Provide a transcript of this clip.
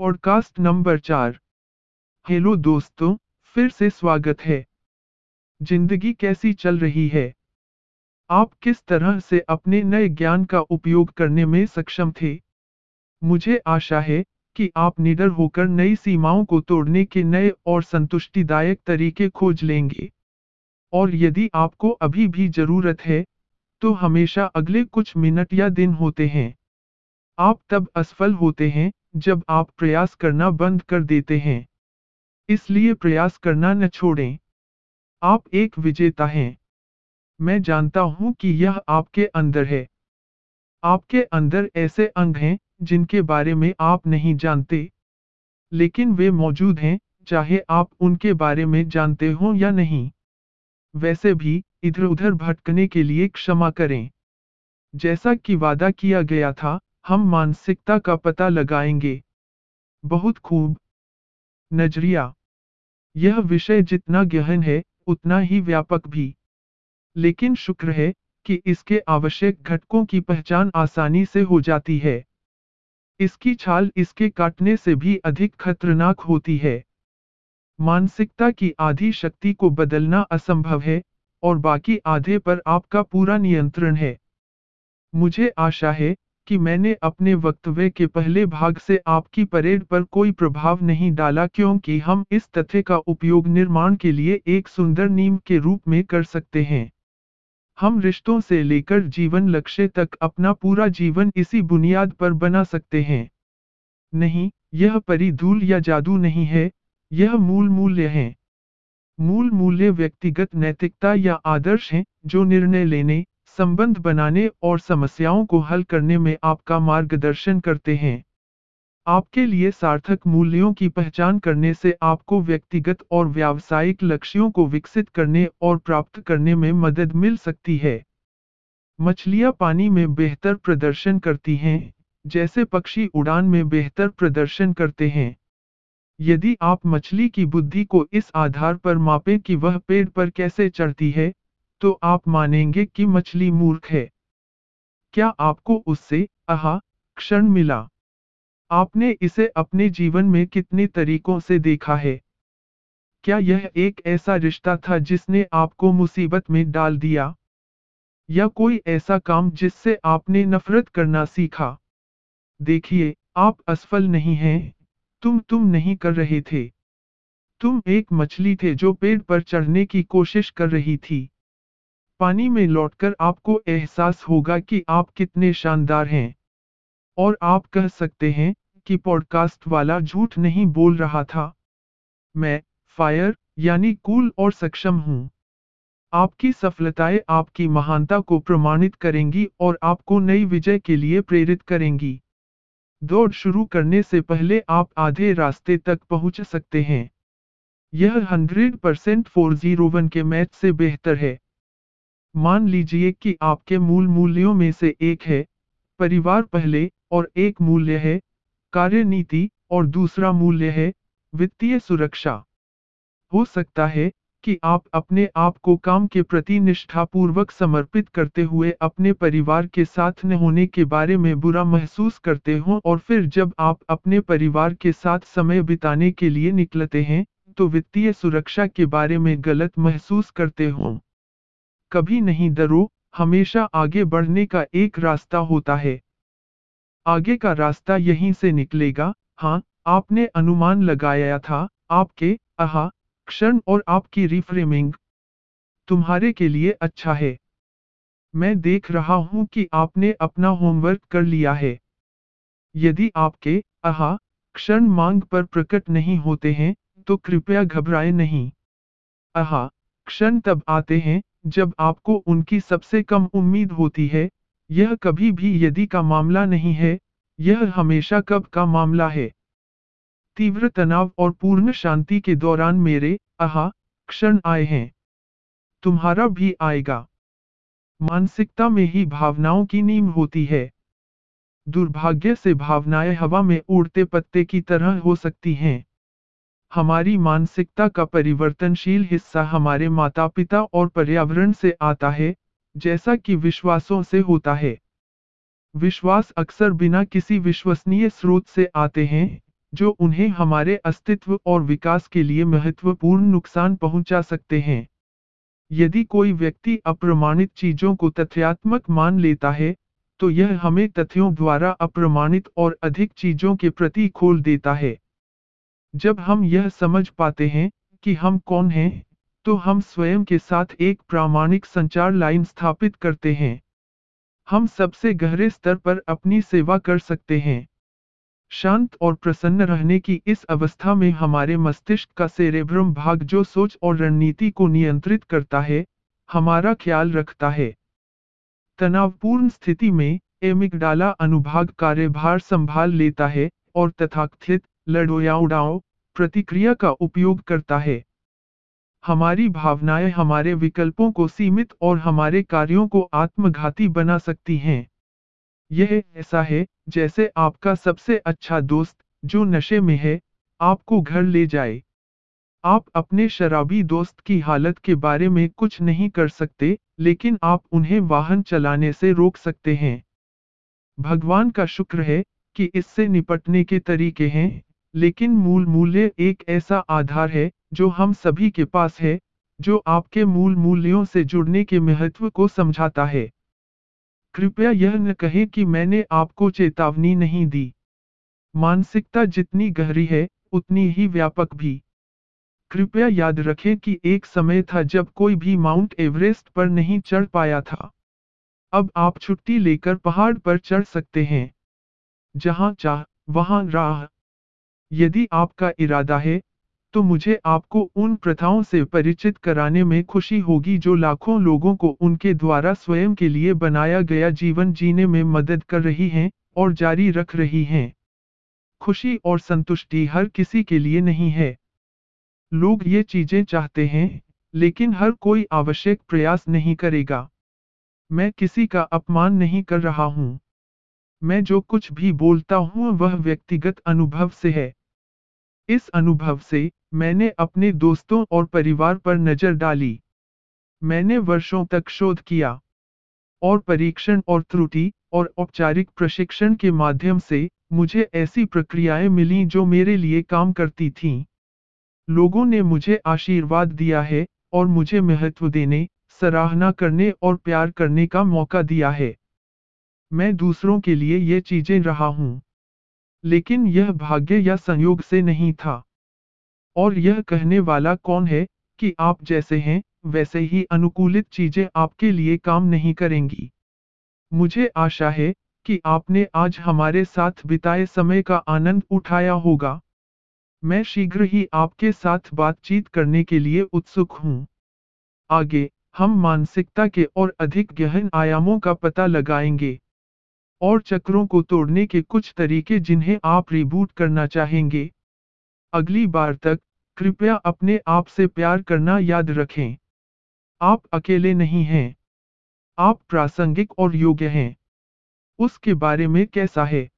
Podcast number चार। Hello दोस्तों, फिर से स्वागत है। ज़िंदगी कैसी चल रही है? आप किस तरह से अपने नए ज्ञान का उपयोग करने में सक्षम थे? मुझे आशा है कि आप निडर होकर नई सीमाओं को तोड़ने के नए और संतुष्टिदायक तरीके खोज लेंगे। और यदि आपको अभी भी ज़रूरत है तो हमेशा अगले कुछ मिनट या दिन होते हैं। आप तब असफल होते हैं जब आप प्रयास करना बंद कर देते हैं। इसलिए प्रयास करना न छोड़ें। आप एक विजेता हैं। मैं जानता हूँ कि यह आपके अंदर है। आपके अंदर ऐसे अंग हैं, जिनके बारे में आप नहीं जानते। लेकिन वे मौजूद हैं, चाहे आप उनके बारे में जानते हो या नहीं। वैसे भी इधर उधर भटकने के लिए क्षमा करें। जैसा कि वादा किया गया था हम मानसिकता का पता लगाएँगे। बहुत खूब। नज़रिया। यह विषय जितना गहन है, उतना ही व्यापक भी। लेकिन शुक्र है कि इसके आवश्यक घटकों की पहचान आसानी से हो जाती है। इसकी छाल इसके काटने से भी अधिक खतरनाक होती है। मानसिकता की आधी शक्ति को बदलना असंभव है, और बाकी आधे पर आपका पूरा नियंत्रण है। मुझे आशा है कि मैंने अपने वक्तव्य के पहले भाग से आपकी परेड पर कोई प्रभाव नहीं डाला क्योंकि हम इस तथ्य का उपयोग निर्माण के लिए एक सुंदर नींव के रूप में कर सकते हैं। हम रिश्तों से लेकर जीवन लक्ष्य तक अपना पूरा जीवन इसी बुनियाद पर बना सकते हैं। नहीं, यह परिधूल या जादू नहीं है, यह मूल मूल्य है। मूल मूल्य व्यक्तिगत नैतिकता या आदर्श हैं, जो निर्णय लेने संबंध बनाने और समस्याओं को हल करने में आपका मार्गदर्शन करते हैं। आपके लिए सार्थक मूल्यों की पहचान करने से आपको व्यक्तिगत और व्यावसायिक लक्ष्यों को विकसित करने और प्राप्त करने में मदद मिल सकती है। मछलियाँ पानी में बेहतर प्रदर्शन करती हैं, जैसे पक्षी उड़ान में बेहतर प्रदर्शन करते हैं। यदि आप मछली की बुद्धि को इस आधार पर मापें कि वह पेड़ पर कैसे चढ़ती है तो आप मानेंगे कि मछली मूर्ख है। क्या आपको उससे, आहा, क्षण मिला? आपने इसे अपने जीवन में कितने तरीकों से देखा है? क्या यह एक ऐसा रिश्ता था जिसने आपको मुसीबत में डाल दिया? या कोई ऐसा काम जिससे आपने नफरत करना सीखा? देखिए, आप असफल नहीं हैं। तुम तुम नहीं कर रहे थे। तुम एक मछली थे जो पेड़ पर चढ़ने की कोशिश कर रही थी। पानी में लौटकर आपको एहसास होगा कि आप कितने शानदार हैं। और आप कह सकते हैं कि पॉडकास्ट वाला झूठ नहीं बोल रहा था। मैं, फायर, यानी कूल और सक्षम हूँ। आपकी सफलताएँ आपकी महानता को प्रमाणित करेंगी और आपको नई विजय के लिए प्रेरित करेंगी। दौड़ शुरू करने से पहले आप आधे रास्ते तक पहुँच सकते हैं। यह 100 परसेंट फोर ज़ीरो वन के मैच से बेहतर है। मान लीजिए कि आपके मूल मूल्यों में से एक है, परिवार पहले और एक मूल्य है कार्य नीति और दूसरा मूल्य है, वित्तीय सुरक्षा। हो सकता है कि आप अपने आप को काम के प्रति निष्ठापूर्वक समर्पित करते हुए अपने परिवार के साथ न होने के बारे में बुरा महसूस करते हो और फिर जब आप अपने परिवार के साथ समय बिताने के लिए निकलते हैं तो वित्तीय सुरक्षा के बारे में गलत महसूस करते हो। कभी नहीं डरो, हमेशा आगे बढ़ने का एक रास्ता होता है। आगे का रास्ता यहीं से निकलेगा। हाँ आपने अनुमान लगाया था, आपके, आहा, क्षण और आपकी रिफ्रेमिंग तुम्हारे लिए लिए अच्छा है। मैं देख रहा हूँ कि आपने अपना होमवर्क कर लिया है। यदि आपके, आहा, क्षण मांग पर प्रकट नहीं होते हैं तो कृपया घबराए नहीं। आहा, क्षण तब आते हैं जब आपको उनकी सबसे कम उम्मीद होती है, यह कभी भी यदि का मामला नहीं है, यह हमेशा कब का मामला है? तीव्र तनाव और पूर्ण शांति के दौरान मेरे आहा, क्षण आए हैं। तुम्हारा भी आएगा। मानसिकता में ही भावनाओं की नींव होती है। दुर्भाग्य से भावनाएँ हवा में उड़ते पत्ते की तरह हो सकती हैं। हमारी मानसिकता का परिवर्तनशील हिस्सा हमारे माता पिता और पर्यावरण से आता है, जैसा कि विश्वासों से होता है। विश्वास अक्सर बिना किसी विश्वसनीय स्रोत से आते हैं, जो उन्हें हमारे अस्तित्व और विकास के लिए महत्वपूर्ण नुकसान पहुँचा सकते हैं। यदि कोई व्यक्ति अप्रमाणित चीज़ों को तथ्यात्मक मान लेता है तो यह हमें तथ्यों द्वारा अप्रमाणित और अधिक चीज़ों के प्रति खोल देता है। जब हम यह समझ पाते हैं कि हम कौन हैं तो हम स्वयं के साथ एक प्रामाणिक संचार लाइन स्थापित करते हैं। हम सबसे गहरे स्तर पर अपनी सेवा कर सकते हैं। शांत और प्रसन्न रहने की इस अवस्था में हमारे मस्तिष्क का सेरेब्रम भाग जो सोच और रणनीति को नियंत्रित करता है, हमारा ख्याल रखता है। तनावपूर्ण स्थिति में, एमिगडाला अनुभाग कार्यभार संभाल लेता है और तथाकथित लड़ोयाउडाओ प्रतिक्रिया का उपयोग करता है। हमारी भावनाएँ हमारे विकल्पों को सीमित और हमारे कार्यों को आत्मघाती बना सकती हैं। यह ऐसा है जैसे आपका सबसे अच्छा दोस्त जो नशे में है, आपको घर ले जाए। आप अपने शराबी दोस्त की हालत के बारे में कुछ नहीं कर सकते, लेकिन आप उन्हें वाहन चलाने से रोक सकते हैं। भगवान का शुक्र है कि इससे निपटने के तरीके हैं। लेकिन मूल मूल्य एक ऐसा आधार है, जो हम सभी के पास है, जो आपके मूल मूल्यों से जुड़ने के महत्व को समझाता है। कृपया यह न कहें कि मैंने आपको चेतावनी नहीं दी। मानसिकता जितनी गहरी है, उतनी ही व्यापक भी। कृपया याद रखें कि एक समय था जब कोई भी माउंट एवरेस्ट पर नहीं चढ़ पाया था। अब आप छुट्टी लेकर पहाड़ पर चढ़ सकते हैं। जहाँ चाह, वहाँ राह यदि आपका इरादा है तो मुझे आपको उन प्रथाओं से परिचित कराने में खुशी होगी जो लाखों लोगों को उनके द्वारा स्वयं के लिए बनाया गया जीवन जीने में मदद कर रही हैं और जारी रख रही हैं। खुशी और संतुष्टि हर किसी के लिए नहीं है। लोग ये चीज़ें चाहते हैं, लेकिन हर कोई आवश्यक प्रयास नहीं करेगा। मैं किसी का अपमान नहीं कर रहा हूँ। मैं जो कुछ भी बोलता हूँ, वह व्यक्तिगत अनुभव से है। इस अनुभव से मैंने अपने दोस्तों और परिवार पर नज़र डाली। मैंने वर्षों तक शोध किया और परीक्षण और त्रुटि और औपचारिक प्रशिक्षण के माध्यम से मुझे ऐसी प्रक्रियाएँ मिली जो मेरे लिए काम करती थीं। लोगों ने मुझे आशीर्वाद दिया है और मुझे महत्व देने, सराहना करने और प्यार करने का मौका दिया है। मैं दूसरों के लिए ये चीज़ें रहा हूँ। लेकिन यह भाग्य या संयोग से नहीं था। और यह कहने वाला कौन है कि आप जैसे हैं, वैसे ही अनुकूलित चीज़ें आपके लिए काम नहीं करेंगी। मुझे आशा है कि आपने आज हमारे साथ बिताए समय का आनंद उठाया होगा। मैं शीघ्र ही आपके साथ बातचीत करने के लिए उत्सुक हूँ। आगे, हम मानसिकता के और अधिक गहन आयामों का पता लगाएँगे। और चक्रों को तोड़ने के कुछ तरीके जिन्हें आप रिबूट करना चाहेंगे। अगली बार तक कृपया अपने आप से प्यार करना याद रखें। आप अकेले नहीं हैं। आप प्रासंगिक और योग्य हैं। उसके बारे में कैसा है?